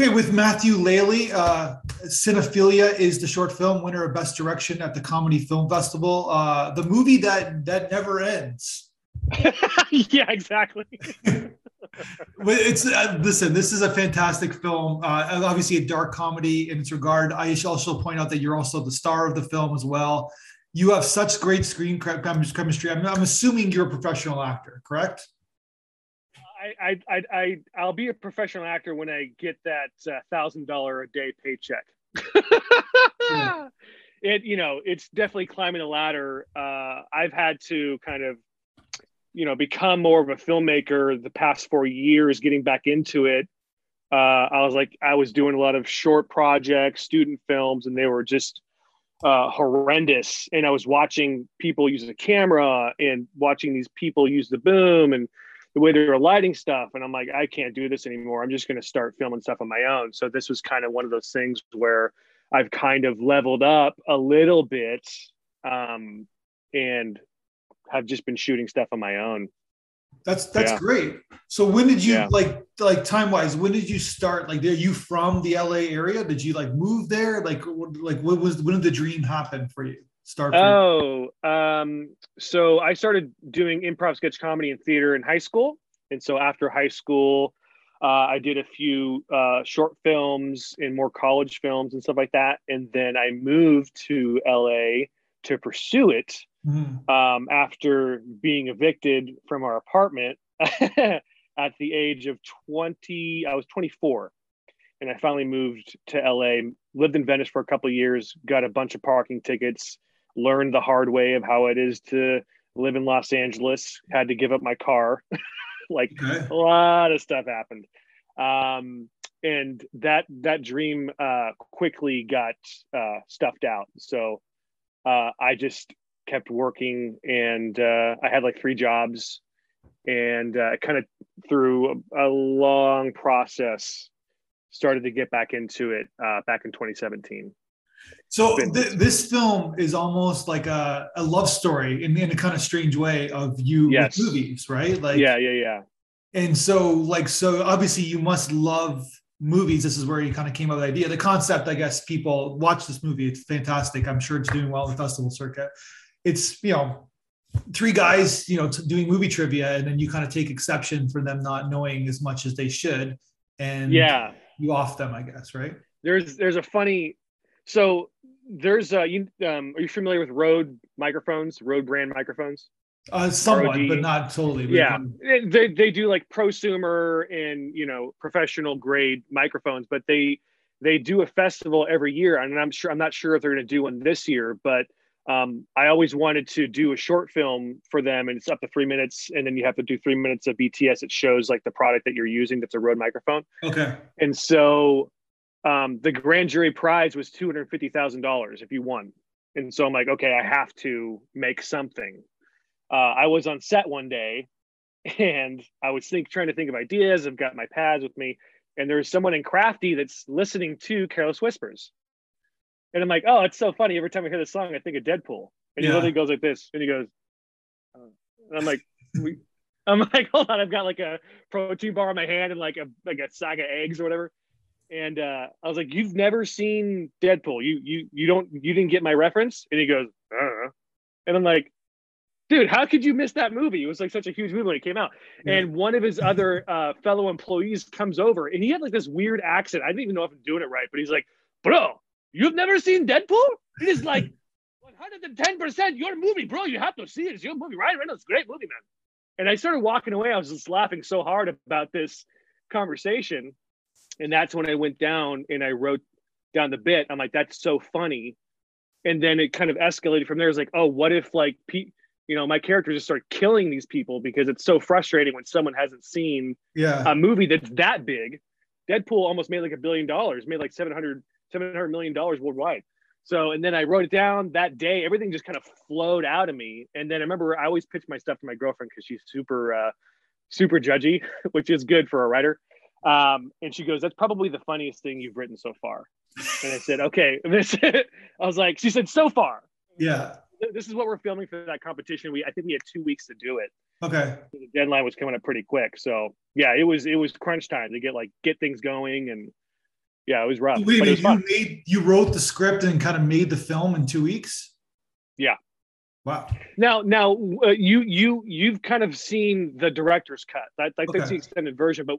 Okay, with Matthew Laley, uh, Cinephilia is the short film winner of Best Direction at the Comedy Film Festival. Uh, the movie that that never ends. yeah, exactly. it's uh, listen. This is a fantastic film. Uh, obviously, a dark comedy in its regard. I should also point out that you're also the star of the film as well. You have such great screen chemistry. I'm, I'm assuming you're a professional actor, correct? I, I, I, I'll be a professional actor when I get that uh, thousand dollar a day paycheck. yeah. It, you know, it's definitely climbing a ladder. Uh, I've had to kind of, you know, become more of a filmmaker the past four years, getting back into it. Uh, I was like, I was doing a lot of short projects, student films, and they were just uh, horrendous. And I was watching people use a camera and watching these people use the boom and the way they were lighting stuff. And I'm like, I can't do this anymore. I'm just going to start filming stuff on my own. So this was kind of one of those things where I've kind of leveled up a little bit um, and have just been shooting stuff on my own. That's that's yeah. great. So when did you yeah. like like time wise? When did you start? Like, are you from the LA area? Did you like move there? Like, like what was when did the dream happen for you? Start? Oh, um, so I started doing improv sketch comedy and theater in high school, and so after high school, uh, I did a few uh, short films and more college films and stuff like that, and then I moved to LA to pursue it. Mm-hmm. Um, after being evicted from our apartment at the age of 20, I was 24 and I finally moved to LA. Lived in Venice for a couple years, got a bunch of parking tickets, learned the hard way of how it is to live in Los Angeles. Had to give up my car. like okay. a lot of stuff happened. Um, and that that dream uh, quickly got uh, stuffed out. So uh, I just kept working, and uh, I had like three jobs, and uh, kind of through a, a, long process, started to get back into it uh, back in 2017. So th- this film is almost like a, a love story in, in a kind of strange way of you yes. with movies, right? Like yeah, yeah, yeah. And so like so obviously you must love movies. This is where you kind of came up with the idea. The concept, I guess, people watch this movie. It's fantastic. I'm sure it's doing well in the festival circuit. It's you know three guys you know doing movie trivia, and then you kind of take exception for them not knowing as much as they should, and yeah, you off them, I guess, right? There's there's a funny so there's uh you um are you familiar with Rode microphones, Rode brand microphones? Uh, somewhat, ROD. but not totally. Yeah, they they do like prosumer and you know professional grade microphones, but they they do a festival every year, and I'm sure I'm not sure if they're going to do one this year, but um, I always wanted to do a short film for them, and it's up to three minutes, and then you have to do three minutes of BTS. It shows like the product that you're using that's a Rode microphone. Okay. And so um, the grand jury prize was two hundred fifty thousand dollars if you won, and so I'm like, okay, I have to make something. Uh, I was on set one day, and I was think trying to think of ideas. I've got my pads with me, and there's someone in Crafty that's listening to Careless Whispers, and I'm like, oh, it's so funny. Every time I hear this song, I think of Deadpool, and yeah. he literally goes like this, and he goes, uh, and I'm like. we, I'm like, hold on, I've got like a protein bar in my hand and like a like a sack of eggs or whatever and uh, I was like, "You've never seen Deadpool? You you you don't you didn't get my reference?" And he goes, uh and I'm like, "Dude, how could you miss that movie? It was like such a huge movie when it came out." Yeah. And one of his other uh, fellow employees comes over, and he had like this weird accent. I didn't even know if I'm doing it right, but he's like, "Bro, you've never seen Deadpool? It is like 110 percent your movie, bro. You have to see it. It's your movie, right? Reynolds, great movie, man." And I started walking away. I was just laughing so hard about this conversation and that's when I went down and I wrote down the bit. I'm like, that's so funny. And then it kind of escalated from there. It's like, oh, what if like Pete, you know, my characters just start killing these people because it's so frustrating when someone hasn't seen yeah. a movie that's that big. Deadpool almost made like a billion dollars, made like 700, 700 million dollars worldwide. So, and then I wrote it down that day. Everything just kind of flowed out of me. And then I remember I always pitch my stuff to my girlfriend because she's super, uh, super judgy, which is good for a writer. Um, and she goes, "That's probably the funniest thing you've written so far." And I said, "Okay." This, I was like, she said, "So far." Yeah. This is what we're filming for that competition. We, I think we had two weeks to do it. Okay. The deadline was coming up pretty quick, so yeah, it was it was crunch time to get like get things going, and yeah, it was rough. Wait, was you fun. made you wrote the script and kind of made the film in two weeks. Yeah. Wow. Now, now uh, you you you've kind of seen the director's cut. That like that's Okay. the extended version, but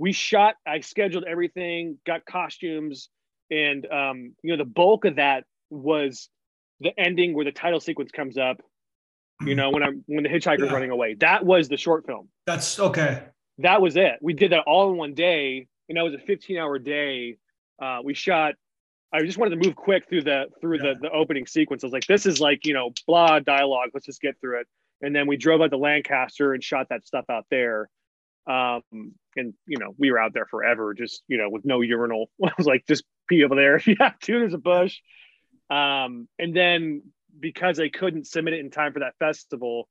we shot. I scheduled everything, got costumes, and um, you know the bulk of that was the ending where the title sequence comes up. You know when I'm when the hitchhiker's Yeah. running away. That was the short film. That's okay. That was it. We did that all in one day, and that was a 15 hour day. Uh, we shot. I just wanted to move quick through the through Yeah. the the opening sequence. I was like, this is like you know blah dialogue. Let's just get through it. And then we drove out to Lancaster and shot that stuff out there. Um, and you know we were out there forever, just you know with no urinal. I was like, just pee over there if you have to. There's a bush. Um, and then because I couldn't submit it in time for that festival,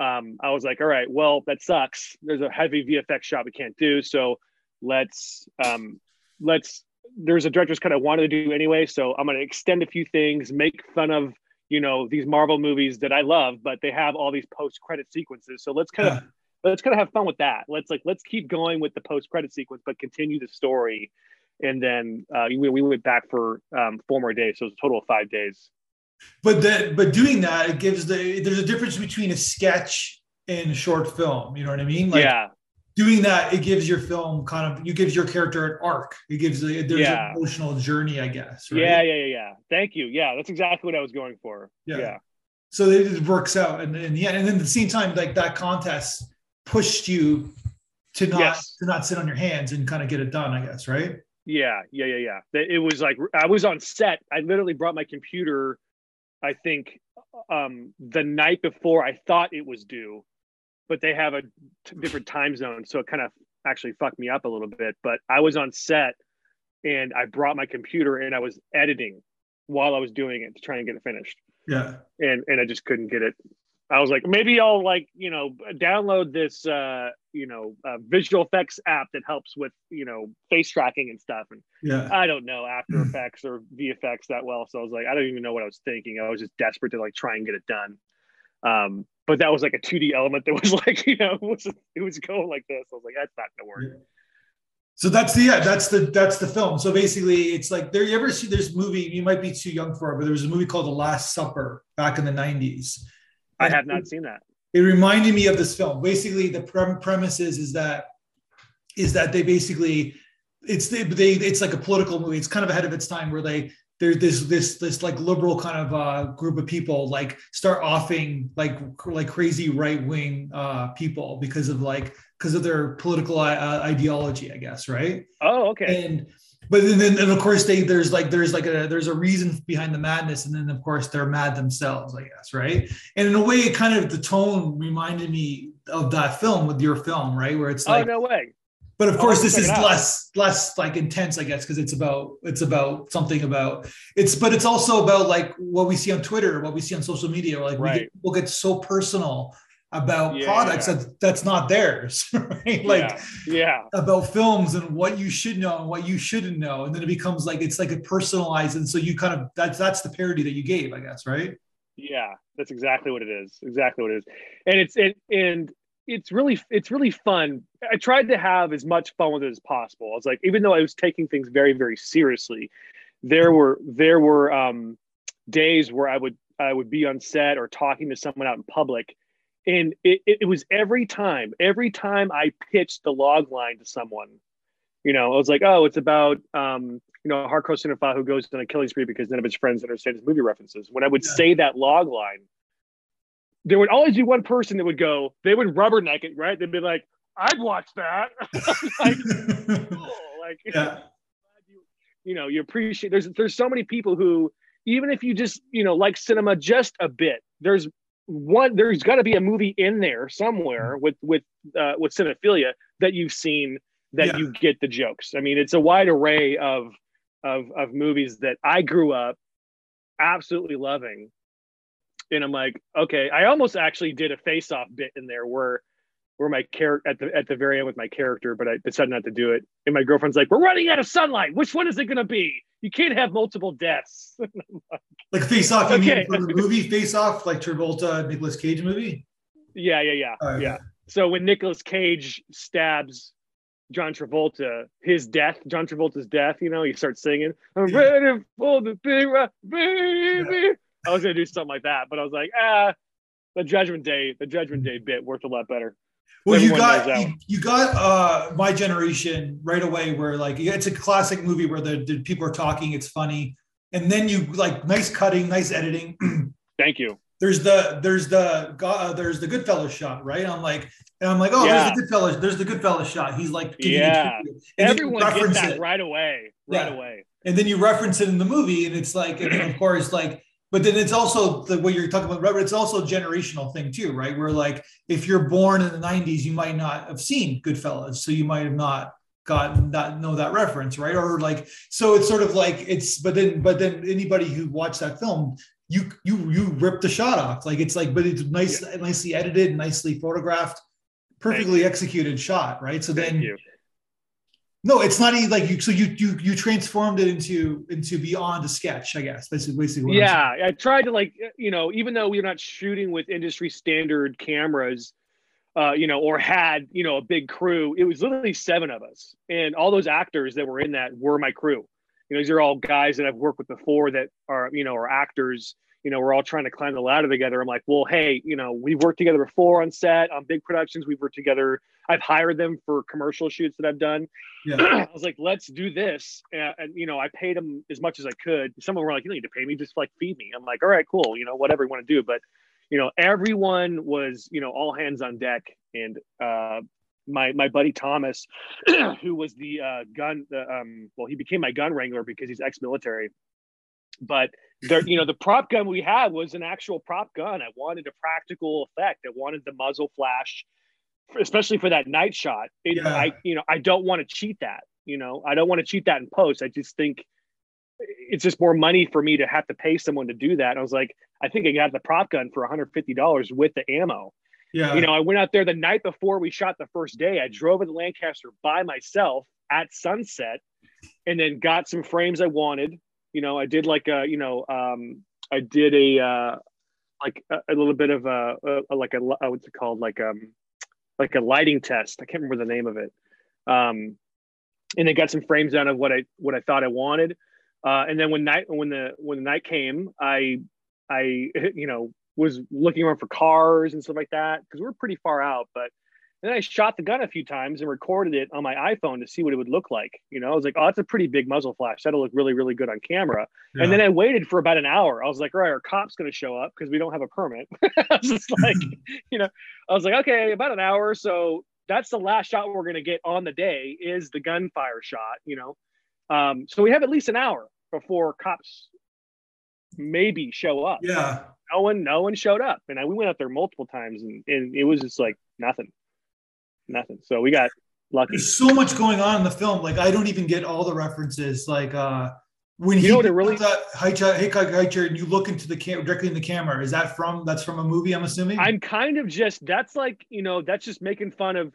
um, I was like, all right, well, that sucks. There's a heavy VFX shot we can't do. So let's, um, let's, there's a director's cut I wanted to do anyway. So I'm going to extend a few things, make fun of, you know, these Marvel movies that I love, but they have all these post credit sequences. So let's kind of, let's kind of have fun with that. Let's like, let's keep going with the post credit sequence, but continue the story. And then uh, we, we went back for um, four more days. So it was a total of five days. But that but doing that it gives the there's a difference between a sketch and a short film. You know what I mean? Like yeah. doing that, it gives your film kind of you gives your character an arc. It gives a, there's Yeah. an emotional journey, I guess. Right? Yeah, yeah, yeah, yeah. Thank you. Yeah, that's exactly what I was going for. Yeah. Yeah. So it works out, and in the end, and then at the same time, like that contest pushed you to not Yes. to not sit on your hands and kind of get it done. I guess, right? Yeah, yeah, yeah, yeah. It was like I was on set. I literally brought my computer. I think um, the night before I thought it was due, but they have a t- different time zone, so it kind of actually fucked me up a little bit. But I was on set, and I brought my computer and I was editing while I was doing it to try and get it finished. Yeah. and and I just couldn't get it. I was like, maybe I'll like you know download this uh, you know uh, visual effects app that helps with you know face tracking and stuff. And Yeah. I don't know After Effects or VFX that well, so I was like, I don't even know what I was thinking. I was just desperate to like try and get it done. Um, but that was like a 2D element that was like you know it was it was going like this. I was like, that's not gonna work. So that's the yeah, that's the that's the film. So basically, it's like there. You ever see this movie? You might be too young for it, but there was a movie called The Last Supper back in the '90s. I have not seen that. It reminded me of this film. Basically, the prem- premise is is that is that they basically it's they, they it's like a political movie. It's kind of ahead of its time where they there's this this this like liberal kind of uh, group of people like start offing like like crazy right wing uh, people because of like because of their political uh, ideology, I guess, right? Oh, okay. and but then, and of course they there's like there's like a there's a reason behind the madness. And then of course they're mad themselves i guess right? And in a way it kind of the tone reminded me of that film with your film right? Where it's like oh no way. but of course this is less less like intense i guess because it's about it's about something about it's but it's also about like what we see on twitter what we see on social media. Like we Right. get, people get so personal about Yeah. products that that's not theirs right like yeah, about films and what you should know and what you shouldn't know and then it becomes like it's like a personalized and so you kind of that's that's the parody that you gave i guess right Yeah, that's exactly what it is. Exactly what it is. And it's it and it's really it's really fun. I tried to have as much fun with it as possible. I was like, even though I was taking things very very seriously, there were there were um, days where I would I would be on set or talking to someone out in public, and it, it, was every time every time I pitched the log line to someone, you know, I was like, oh, it's about um, you know, a hardcore cinephile who goes on a killing spree because none of his friends understand his movie references. When I would Yeah. say that log line, there would always be one person that would go, they would rubberneck it, right? They'd be like, I'd watch that. like, cool. like yeah you, you know, you appreciate there's there's so many people who, even if you just, you know, like cinema just a bit, there's one there's got to be a movie in there somewhere with with uh, with cinephilia that you've seen that Yeah. you get the jokes. I mean, it's a wide array of of of movies that I grew up absolutely loving. And I'm like, okay, I almost actually did a face off bit in there where where my character at the at the very end with my character, but I decided not to do it. And my girlfriend's like, "We're running out of sunlight. Which one is it going to be? You can't have multiple deaths." like face off you mean Okay. from the movie face off like travolta Nicolas cage movie yeah, yeah, yeah, Oh, yeah. So when Nicolas Cage stabs John Travolta, his death, John Travolta's death. You know, he starts singing, "I'm ready for the big rock, baby." Yeah. I was gonna do something like that, but I was like, ah, the Judgment Day, the Judgment Day bit worked a lot better. Well, Everyone you got you, you, got uh my generation right away, where like it's a classic movie where the, the people are talking, it's funny, and then you like nice cutting, nice editing. Thank you there's the there's the uh, there's the Goodfellas shot, right? I'm like, and I'm like, oh, yeah. there's the Goodfellas, there's the Goodfellas shot. He's like, yeah, everyone gets that it. right away, right yeah. away. And then you reference it in the movie, and it's like, and of course, like, but then it's also the what you're talking about, Robert. It's also a generational thing too, right? Where like, if you're born in the '90s, you might not have seen Goodfellas, so you might have not got that know that reference, right? Or like, so it's sort of like it's, but then, but then anybody who watched that film you you you rip the shot off. Like it's like, but it's nice, yeah. nicely edited, nicely photographed, perfectly executed shot, right? So Thank then you. No, it's not even like you. So you you you transformed it into into beyond a sketch, I guess. Basically, yeah, I tried to like you know, even though we're not shooting with industry standard cameras, uh, you know, or had you know a big crew, it was literally seven of us, and all those actors that were in that were my crew you know, these are all guys that I've worked with before that are, you know, are actors. You know, we're all trying to climb the ladder together. I'm like, well, hey, you know, we've worked together before on set, on big productions. We've worked together. I've hired them for commercial shoots that I've done. Yeah. I was like, let's do this. And, and, you know, I paid them as much as I could. Some of them were like, you don't need to pay me, just like feed me. I'm like, all right, cool. You know, whatever you want to do. But, you know, everyone was, you know, all hands on deck. And uh, my my buddy Thomas, who was the uh, gun, the, um, well, he became my gun wrangler because he's ex-military. But there, you know, the prop gun we had was an actual prop gun. I wanted a practical effect. I wanted the muzzle flash, especially for that night shot. It, yeah. I, you know, I don't want to cheat that. You know, I don't want to cheat that in post. I just think it's just more money for me to have to pay someone to do that. And I was like, I think I got the prop gun for $150 with the ammo. Yeah. You know, I went out there the night before we shot the first day. I drove to Lancaster by myself at sunset and then got some frames I wanted. You know, I did like a, you know, um, I did a, uh, like a, a little bit of a, a like a, what's it called? Like, um, like a lighting test. I can't remember the name of it. Um, and then got some frames out of what I, what I thought I wanted. Uh, and then when night, when the, when the night came, I, I, you know, was looking around for cars and stuff like that because we are pretty far out. But then I shot the gun a few times and recorded it on my iPhone to see what it would look like. You know, I was like, oh, that's a pretty big muzzle flash. That'll look really, really good on camera. Yeah. And then I waited for about an hour. I was like, all right, our cop's going to show up because we don't have a permit. I was just like, you know, I was like, okay, about an hour. So that's the last shot we're going to get on the day is the gunfire shot, you know. Um, so we have at least an hour before cops maybe show up. Yeah no one, no one showed up. And I, we went out there multiple times and, and it was just like nothing, nothing. So we got lucky. There's so much going on in the film. Like I don't even get all the references. Like uh when you he know really that hitchhiker and you look into the camera directly in the camera, is that from that's from a movie? I'm assuming. I'm kind of just that's like you know that's just making fun of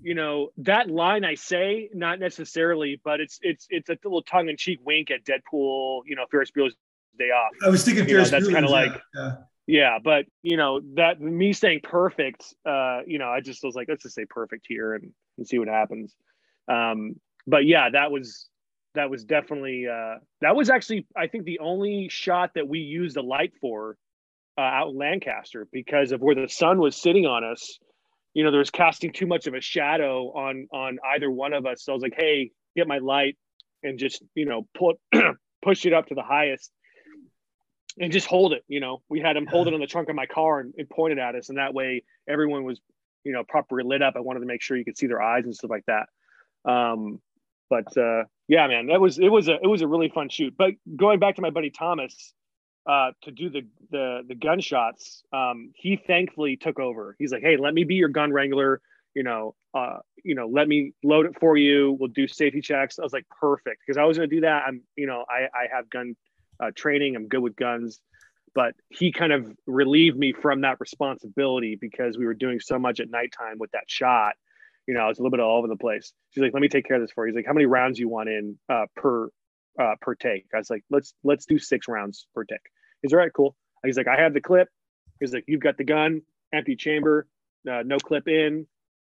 you know that line I say not necessarily, but it's it's it's a little tongue in cheek wink at Deadpool. You know Ferris Bueller's day off. I was thinking Ferris know, that's kind of like yeah. Yeah. but you know that me saying perfect, uh, you know, I just was like, let's just say perfect here and, and see what happens. Um, but yeah, that was that was definitely uh, that was actually I think the only shot that we used a light for uh, out in Lancaster because of where the sun was sitting on us. You know, there was casting too much of a shadow on on either one of us. So I was like, hey, get my light and just you know put push it up to the highest and just hold it. You know, we had him hold it on the trunk of my car and, and point it at us, and that way everyone was, you know, properly lit up. I wanted to make sure you could see their eyes and stuff like that. Um, but uh, yeah, man, that was it was a it was a really fun shoot. But going back to my buddy Thomas uh, to do the the the gunshots, um, he thankfully took over. He's like, hey, let me be your gun wrangler. You know, uh, you know, let me load it for you. We'll do safety checks. I was like, perfect, because I was going to do that. I'm, you know, I I have gun uh, training. I'm good with guns, but he kind of relieved me from that responsibility because we were doing so much at nighttime with that shot. You know, I was a little bit all over the place. She's like, "Let me take care of this for you." He's like, "How many rounds you want in uh, per uh, per take?" I was like, "Let's let's do six rounds per take." He's all right, cool. He's like, "I have the clip." He's like, "You've got the gun, empty chamber, uh, no clip in.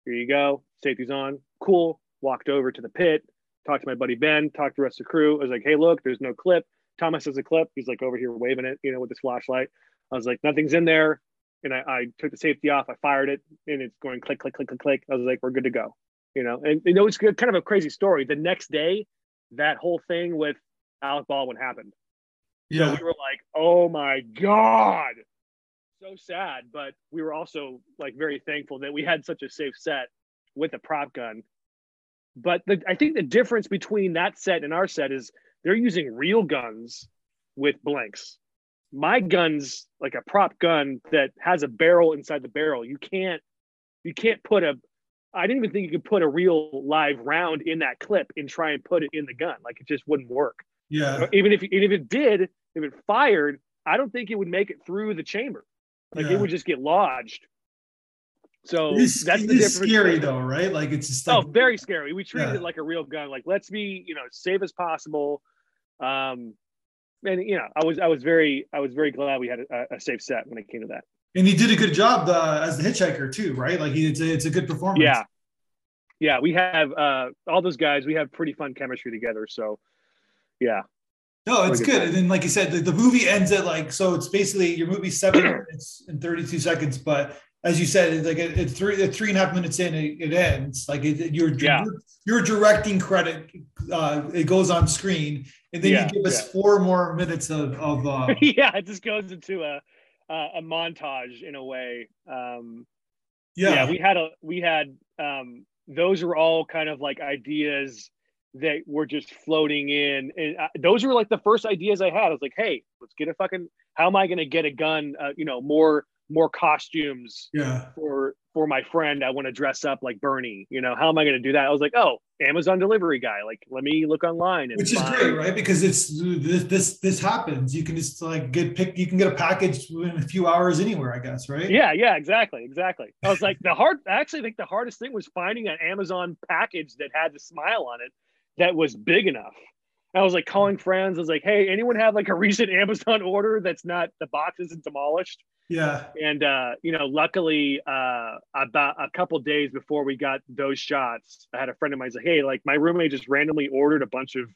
Here you go. Safety's on. Cool. walked over to the pit, talked to my buddy Ben, talked to the rest of the crew. I was like, hey, look, there's no clip. Thomas has a clip. He's like over here waving it, you know, with his flashlight. I was like, nothing's in there. And I, I took the safety off. I fired it, and it's going click, click, click, click, click. I was like, we're good to go. You know, and you know, it's kind of a crazy story. The next day, that whole thing with Alec Baldwin happened. Yeah. So we were like, oh my God. So sad. But we were also like very thankful that we had such a safe set with a prop gun. But the, I think the difference between that set and our set is they're using real guns with blanks. My gun's like a prop gun that has a barrel inside the barrel. You can't you can't put a I didn't even think you could put a real live round in that clip and try and put it in the gun. Like it just wouldn't work. Yeah. Even if even if it did, if it fired, I don't think it would make it through the chamber. Like yeah. it would just get lodged. So is, that's the difference. scary though, right? Like it's just like oh, very scary. We treated Yeah. it like a real gun. Like let's be, you know, safe as possible. Um, and you know, I was I was very I was very glad we had a, a safe set when it came to that. and he did a good job uh, as the hitchhiker too, right? Like he, it's a, it's a good performance. Yeah, yeah. We have uh, all those guys. We have pretty fun chemistry together. So, yeah, No, it's good. And then, like you said, the, the movie ends at like so. It's basically your movie's seven minutes and thirty-two seconds. But as you said, it's like at, at three at three and a half minutes in, it, it ends. Like it, you're Yeah. you're directing credit. Uh, it goes on screen, and then Yeah, you give us yeah. four more minutes of of. Uh, yeah. It just goes into a a, a montage in a way. Um, yeah, yeah we had a we had um those were all kind of like ideas that were just floating in and uh, those were like the first ideas i had i was like hey let's get a fucking how am i going to get a gun uh, you know more more costumes yeah. for for my friend i want to dress up like bernie you know how am i going to do that i was like oh amazon delivery guy like let me look online and Which is find- great, right? Because it's this this this happens. You can just like get pick. You can get a package within a few hours anywhere, I guess, right? Yeah, yeah, exactly, exactly. I was like, the hard. Actually I actually think the hardest thing was finding an Amazon package that had the smile on it that was big enough. I was like calling friends. I was like, hey, anyone have like a recent Amazon order that's not the box isn't demolished? Yeah. And uh, you know, luckily, uh, about a couple days before we got those shots, I had a friend of mine. say, like, hey, like my roommate just randomly ordered a bunch of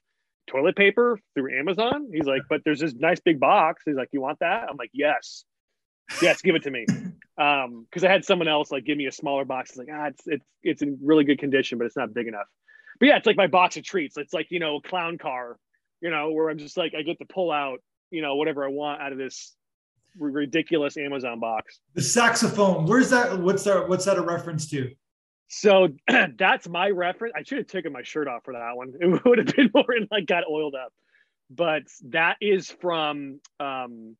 toilet paper through Amazon. He's like, but there's this nice big box. He's like, you want that? I'm like, yes, yes, give it to me. Um, because I had someone else like give me a smaller box. It's like, ah, it's it's it's in really good condition, but it's not big enough. But yeah, it's like my box of treats. It's like you know, a clown car, you know, where I'm just like I get to pull out, you know, whatever I want out of this ridiculous Amazon box. The saxophone. Where's that? What's that? What's that a reference to? So that's my reference. I should have taken my shirt off for that one. It would have been more and like got oiled up. But that is from um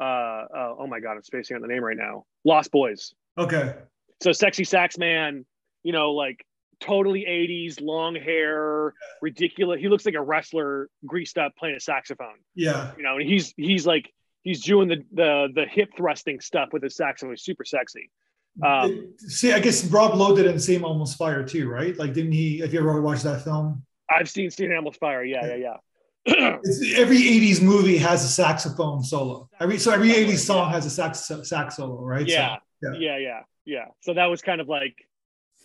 uh, uh oh my god, I'm spacing on the name right now. Lost Boys. Okay. So sexy sax man, you know, like totally 80s, long hair, ridiculous. He looks like a wrestler greased up playing a saxophone. Yeah. You know, and he's he's like he's doing the the the hip thrusting stuff with his saxophone. He's super sexy. Um, See, I guess Rob Lowe did it in St. Elmo's Fire too, right? Like, didn't he? Have you ever watched that film? I've seen St. Elmo's Fire. Yeah, yeah, yeah. It's, every '80s movie has a saxophone solo. Every so every '80s song has a sax sax solo, right? Yeah, So, yeah, yeah, yeah. So that was kind of like,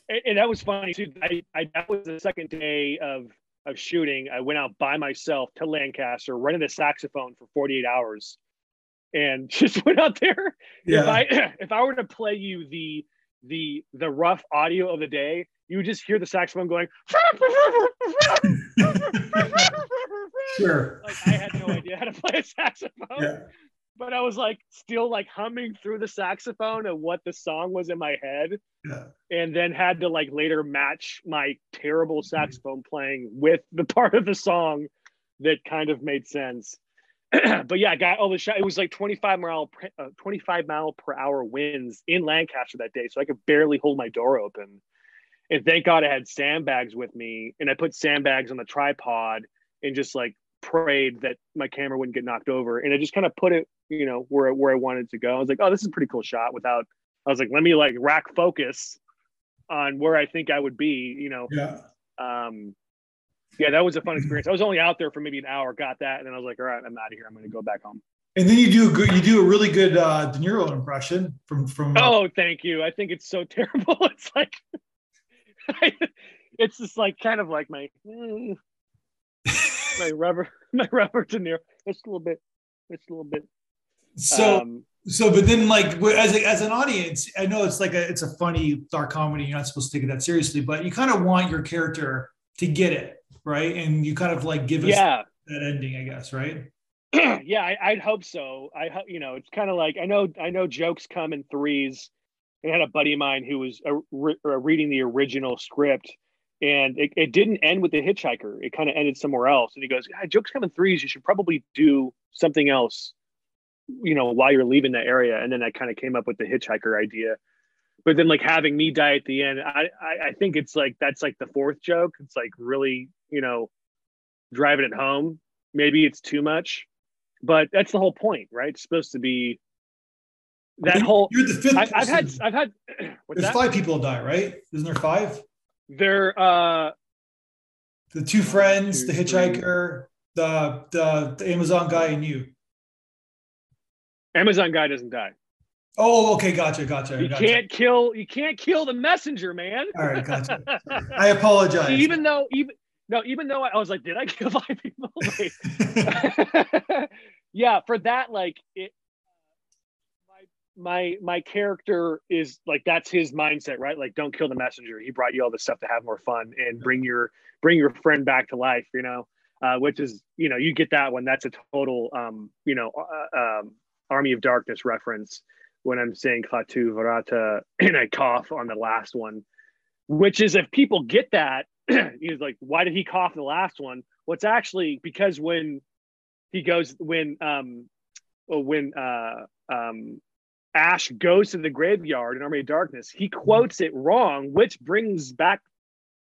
and, and that was funny too. I, I that was the second day of of shooting. I went out by myself to Lancaster, rented a saxophone for 48 hours, and just went out there. yeah. If I if I were to play you the the the rough audio of the day, you would just hear the saxophone going. sure. Like I had no idea how to play a saxophone. Yeah. But I was like still like humming through the saxophone of what the song was in my head, Yeah. and then had to like later match my terrible saxophone playing with the part of the song that kind of made sense. but yeah, I got all the shot. It was like 25 mile, uh, 25 mile per hour winds in Lancaster that day, so I could barely hold my door open. And thank God I had sandbags with me, and I put sandbags on the tripod and just like prayed that my camera wouldn't get knocked over. And I just kind of put it, you know, where where I wanted to go. I was like, oh, this is a pretty cool shot. Without, I was like, let me like rack focus on where I think I would be. You know, Yeah. um, yeah, that was a fun experience. I was only out there for maybe an hour, got that, and then I was like, all right, I'm out of here. I'm going to go back home. And then you do a good, you do a really good uh, De Niro impression from from. Oh, thank you. I think it's so terrible. It's like it's just like kind of like my mm, my rubber my rubber De Niro. It's a little bit. It's a little bit. So um, so, but then like as a, as an audience, I know it's like a it's a funny dark comedy. You're not supposed to take it that seriously, but you kind of want your character to get it right, and you kind of like give us yeah. that ending, I guess, right? yeah, I, would hope so. I you know it's kind of like I know I know jokes come in threes. I had a buddy of mine who was a, re- reading the original script, and it, it didn't end with the hitchhiker. It kind of ended somewhere else. And he goes, "Jokes come in threes. You should probably do something else, you know, while you're leaving that area." And then I kind of came up with the hitchhiker idea. But then, like having me die at the end, I, I I think it's like that's like the fourth joke. It's like really, you know, driving it home. Maybe it's too much, but that's the whole point, right? It's supposed to be that whole. You're the fifth. I, have had I've had. There's that? five people die, right? Isn't there five? There. uh The two friends, two, the hitchhiker, the, the the Amazon guy, and you. Amazon guy doesn't die. Oh, okay, gotcha, gotcha. You gotcha. can't kill. You can't kill the messenger, man. All right, gotcha. I apologize. Even though, even no, even though I, I was like, did I kill five people? yeah, for that, like it, my my character is like that's his mindset right? Like don't kill the messenger. He brought you all this stuff to have more fun and bring your bring your friend back to life you know? Uh, which is you know you get that one. That's a total um you know uh, um, army of darkness reference when i'm saying klaatu barada and i cough on the last one which is if people get that he's like why did he cough the last one? What's well, actually because when he goes when um when uh um Ash goes to the graveyard in Army of Darkness, he quotes it wrong, which brings back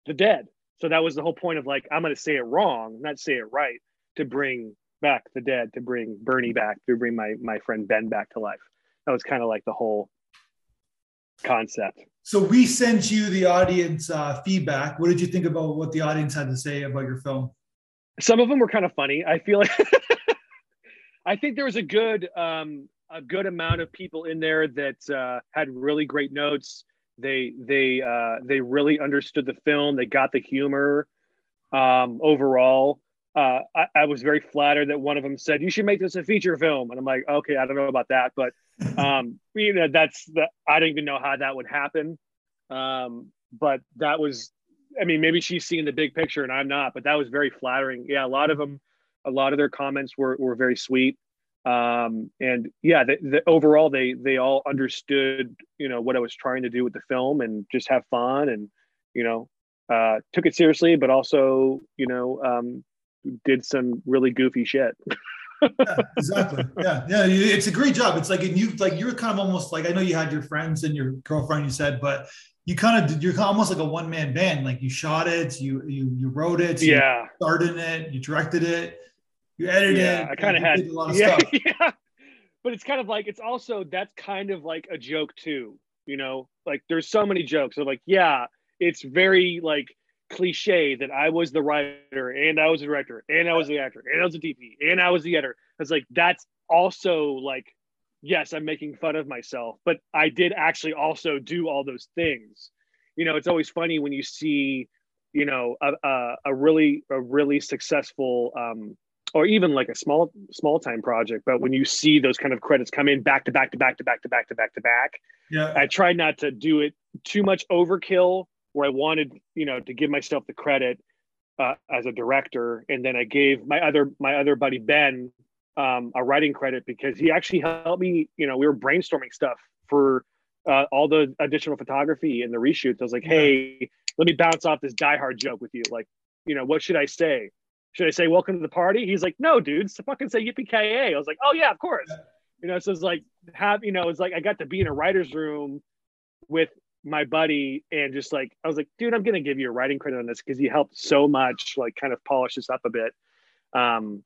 the dead. So that was the whole point of like, I'm going to say it wrong, not say it right, to bring back the dead, to bring Bernie back, to bring my my friend Ben back to life. That was kind of like the whole concept. So we sent you the audience uh, feedback. What did you think about what the audience had to say about your film? Some of them were kind of funny. I feel like I think there was a good um, a good amount of people in there that uh, had really great notes. They they uh, they really understood the film. They got the humor um, overall. Uh, I, I, was very flattered that one of them said you should make this a feature film, and I'm like, okay, I don't know about that, but um, you know, that's the I don't even know how that would happen. Um, but that was, I mean, maybe she's seeing the big picture and I'm not, but that was very flattering. Yeah, a lot of them, a lot of their comments were were very sweet um, and yeah, the, the, overall they they all understood you know what I was trying to do with the film and just have fun and you know uh, took it seriously, but also you know um, did some really goofy shit. yeah, exactly. Yeah, yeah. It's a great job. It's like and you like you're kind of almost like I know you had your friends and your girlfriend. You said, but you kind of you're almost like a one man band. Like you shot it, you you you wrote it, yeah, started it, you directed it you edited. Yeah, I kind of had a lot of yeah, stuff. yeah. But it's kind of like it's also that's kind of like a joke too. You know, like there's so many jokes. So like, yeah, it's very like cliche that I was the writer and I was the director and I was the actor and I was the DP and I was the editor. It's like that's also like, yes, I'm making fun of myself, but I did actually also do all those things. You know, it's always funny when you see, you know, a, a, a really a really successful um, or even like a small small time project but when you see those kind of credits come in back to back to back to back to back to back to back yeah. I tried not to do it too much overkill where i wanted you know to give myself the credit uh, as a director. And then i gave my other my other buddy ben um, a writing credit because he actually helped me you know we were brainstorming stuff for uh, all the additional photography and the reshoots. I was like hey let me bounce off this die hard joke with you. Like you know what should i say should I say welcome to the party? He's like, no, dude, so fucking say yippee ki I was like, oh yeah, of course. You know, so it's like have you know, it's like I got to be in a writer's room with my buddy and just like I was like, dude, I'm gonna give you a writing credit on this because you helped so much, like kind of polish this up a bit. Um,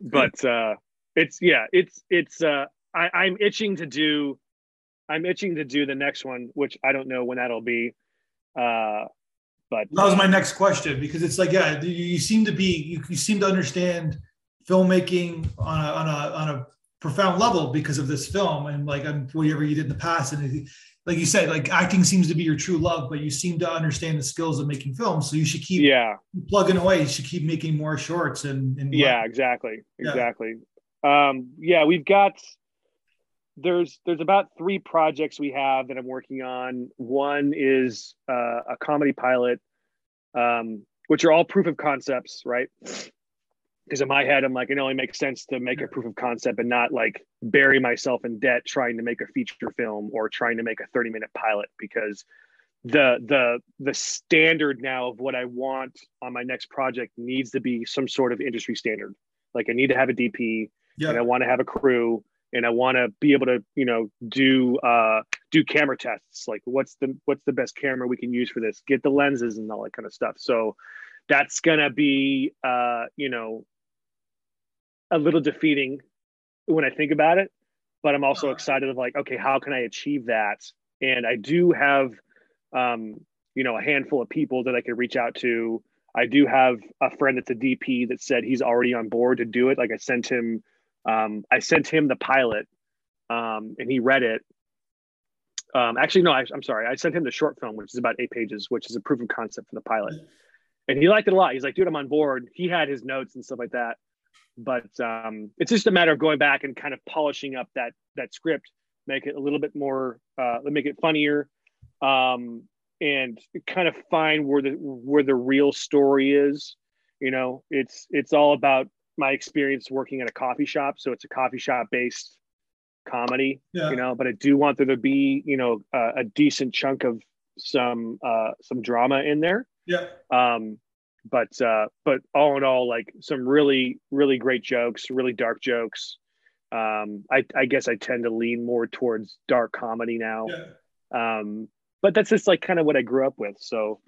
but uh, it's yeah, it's it's uh, I, I'm itching to do, I'm itching to do the next one, which I don't know when that'll be. Uh, but that was my next question because it's like, yeah, you seem to be, you, you seem to understand filmmaking on a, on a, on a profound level because of this film and like I'm, whatever you did in the past. And like you said, like acting seems to be your true love, but you seem to understand the skills of making films. So you should keep yeah plugging away. You should keep making more shorts and, and yeah, exactly, exactly. Um, yeah, we've got there's there's about three projects we have that I'm working on. One is uh, a comedy pilot, um, which are all proof of concepts, right? because in my head i'm like it only makes sense to make a proof of concept and not like bury myself in debt trying to make a feature film or trying to make a 30 minute pilot because the the the standard now of what i want on my next project needs to be some sort of industry standard like i need to have a dp yeah. and i want to have a crew and i want to be able to you know do uh do camera tests like what's the what's the best camera we can use for this get the lenses and all that kind of stuff so that's gonna be uh you know a little defeating when I think about it, but I'm also excited of like, okay, how can I achieve that? And I do have, um, you know, a handful of people that I could reach out to. I do have a friend that's a DP that said he's already on board to do it. Like I sent him, um, I sent him the pilot, um, and he read it. Um, actually, no, I, I'm sorry. I sent him the short film, which is about eight pages, which is a proof of concept for the pilot, and he liked it a lot. He's like, "Dude, I'm on board." He had his notes and stuff like that but um, it's just a matter of going back and kind of polishing up that that script make it a little bit more uh, make it funnier um, and kind of find where the where the real story is you know it's it's all about my experience working at a coffee shop so it's a coffee shop based comedy yeah. you know but i do want there to be you know uh, a decent chunk of some uh some drama in there yeah um but uh, but all in all, like some really really great jokes, really dark jokes. Um, I, I guess I tend to lean more towards dark comedy now. Yeah. Um, but that's just like kind of what I grew up with. So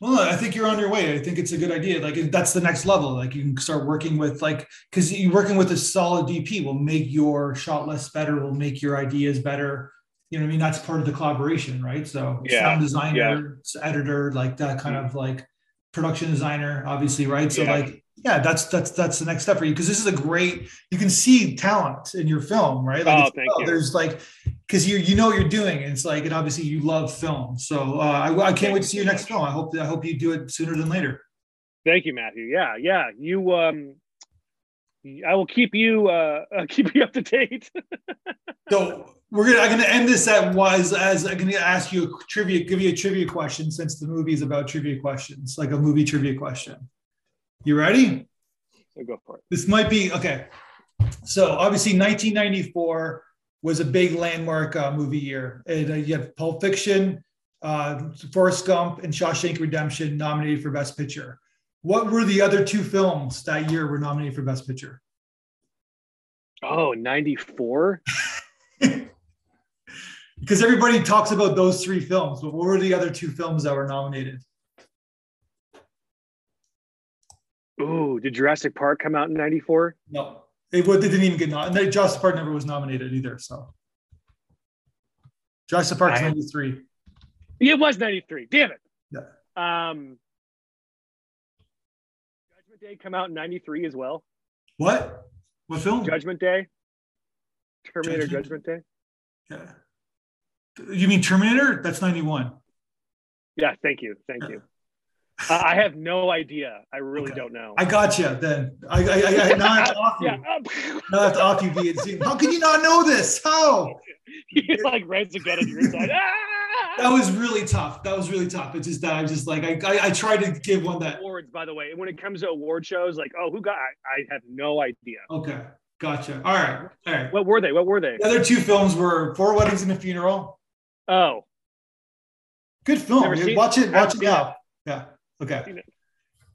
well, I think you're on your way. I think it's a good idea. Like that's the next level. Like you can start working with like because you're working with a solid DP will make your shot list better, will make your ideas better. You know what I mean? That's part of the collaboration, right? So yeah. sound designer, yeah. editor, like that kind mm-hmm. of like production designer, obviously, right? So yeah. like, yeah, that's that's that's the next step for you because this is a great. You can see talent in your film, right? Like, oh, thank oh, you. There's like because you you know what you're doing. And it's like, and obviously you love film. So uh, I, I can't wait to see your next film. I hope I hope you do it sooner than later. Thank you, Matthew. Yeah, yeah. You um, I will keep you uh, keep you up to date. so we're gonna I'm gonna end this at was as I'm gonna ask you a trivia, give you a trivia question since the movie is about trivia questions, like a movie trivia question. You ready? So go for it. This might be okay. So obviously, 1994 was a big landmark uh, movie year. And, uh, you have Pulp Fiction, uh, Forrest Gump, and Shawshank Redemption nominated for Best Picture. What were the other two films that year were nominated for Best Picture? Oh, 94? because everybody talks about those three films, but what were the other two films that were nominated? Ooh, did Jurassic Park come out in 94? No, it, it didn't even get nominated. Jurassic Park never was nominated either. So Jurassic Park's 93. It was 93. Damn it. Yeah. Um, Judgment Day come out in 93 as well. What? What film? Judgment Day. Terminator Judgment, Judgment Day. Yeah. You mean Terminator? That's 91. Yeah, thank you. Thank yeah. you. I have no idea. I really okay. don't know. I got you then. I, I, I, now I have to off you. yeah. now I have to off you via How can you not know this? How? you like raised again on your side. Ah! That was really tough. That was really tough. It's just that I'm just like I, I I tried to give one that awards. By the way, when it comes to award shows, like oh, who got? I, I have no idea. Okay, gotcha. All right, all right. What were they? What were they? The other two films were Four Weddings and a Funeral Oh, good film. Watch it. Watch it now. It. Yeah. Okay.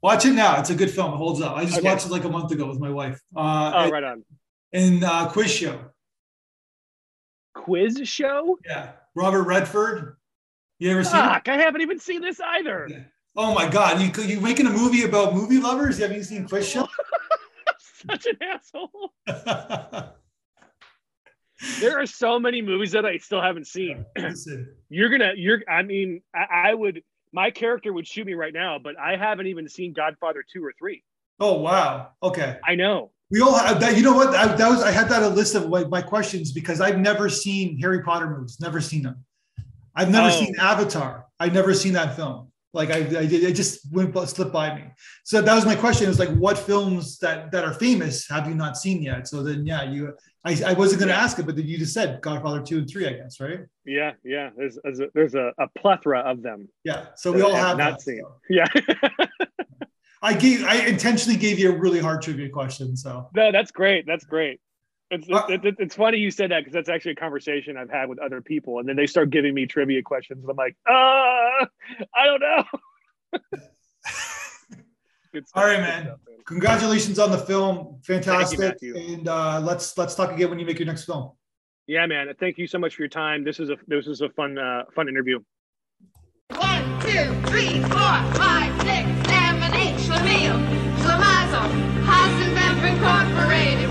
Watch it now. It's a good film. It holds up. I just okay. watched it like a month ago with my wife. Uh, oh, right on. In uh, quiz show. Quiz show? Yeah. Robert Redford. You ever seen Fuck, it? I haven't even seen this either. Yeah. Oh my god! You you making a movie about movie lovers? Have you seen Quiz Show? Such an asshole. there are so many movies that I still haven't seen. you're gonna, you're. I mean, I, I, would. My character would shoot me right now, but I haven't even seen Godfather two or three. Oh wow! Okay. I know. We all have that. You know what? I, that was I had that a list of my, my questions because I've never seen Harry Potter movies. Never seen them. I've never Oh. seen Avatar. I've never seen that film. Like I, I did, it just went slipped by me. So that was my question. Was like, what films that that are famous have you not seen yet? So then, yeah, you. I, I wasn't going to ask it, but then you just said Godfather two and three, I guess, right? Yeah, yeah. There's there's a, there's a, a plethora of them. Yeah. So we all have have not that, seen. so. Yeah. I gave. I intentionally gave you a really hard trivia question. So no, that's great. That's great. It's, it's funny you said that because that's actually a conversation I've had with other people, and then they start giving me trivia questions, and I'm like, uh, I don't know. Stuff, All right, man. Stuff, man. Congratulations on the film. Fantastic. You, and uh, let's let's talk again when you make your next film. Yeah, man. Thank you so much for your time. This is a this is a fun uh, fun interview. One, two, three, four, five, six, seven, eight. Schlemiel, Schlemazel, Hasenpfeffer Incorporated.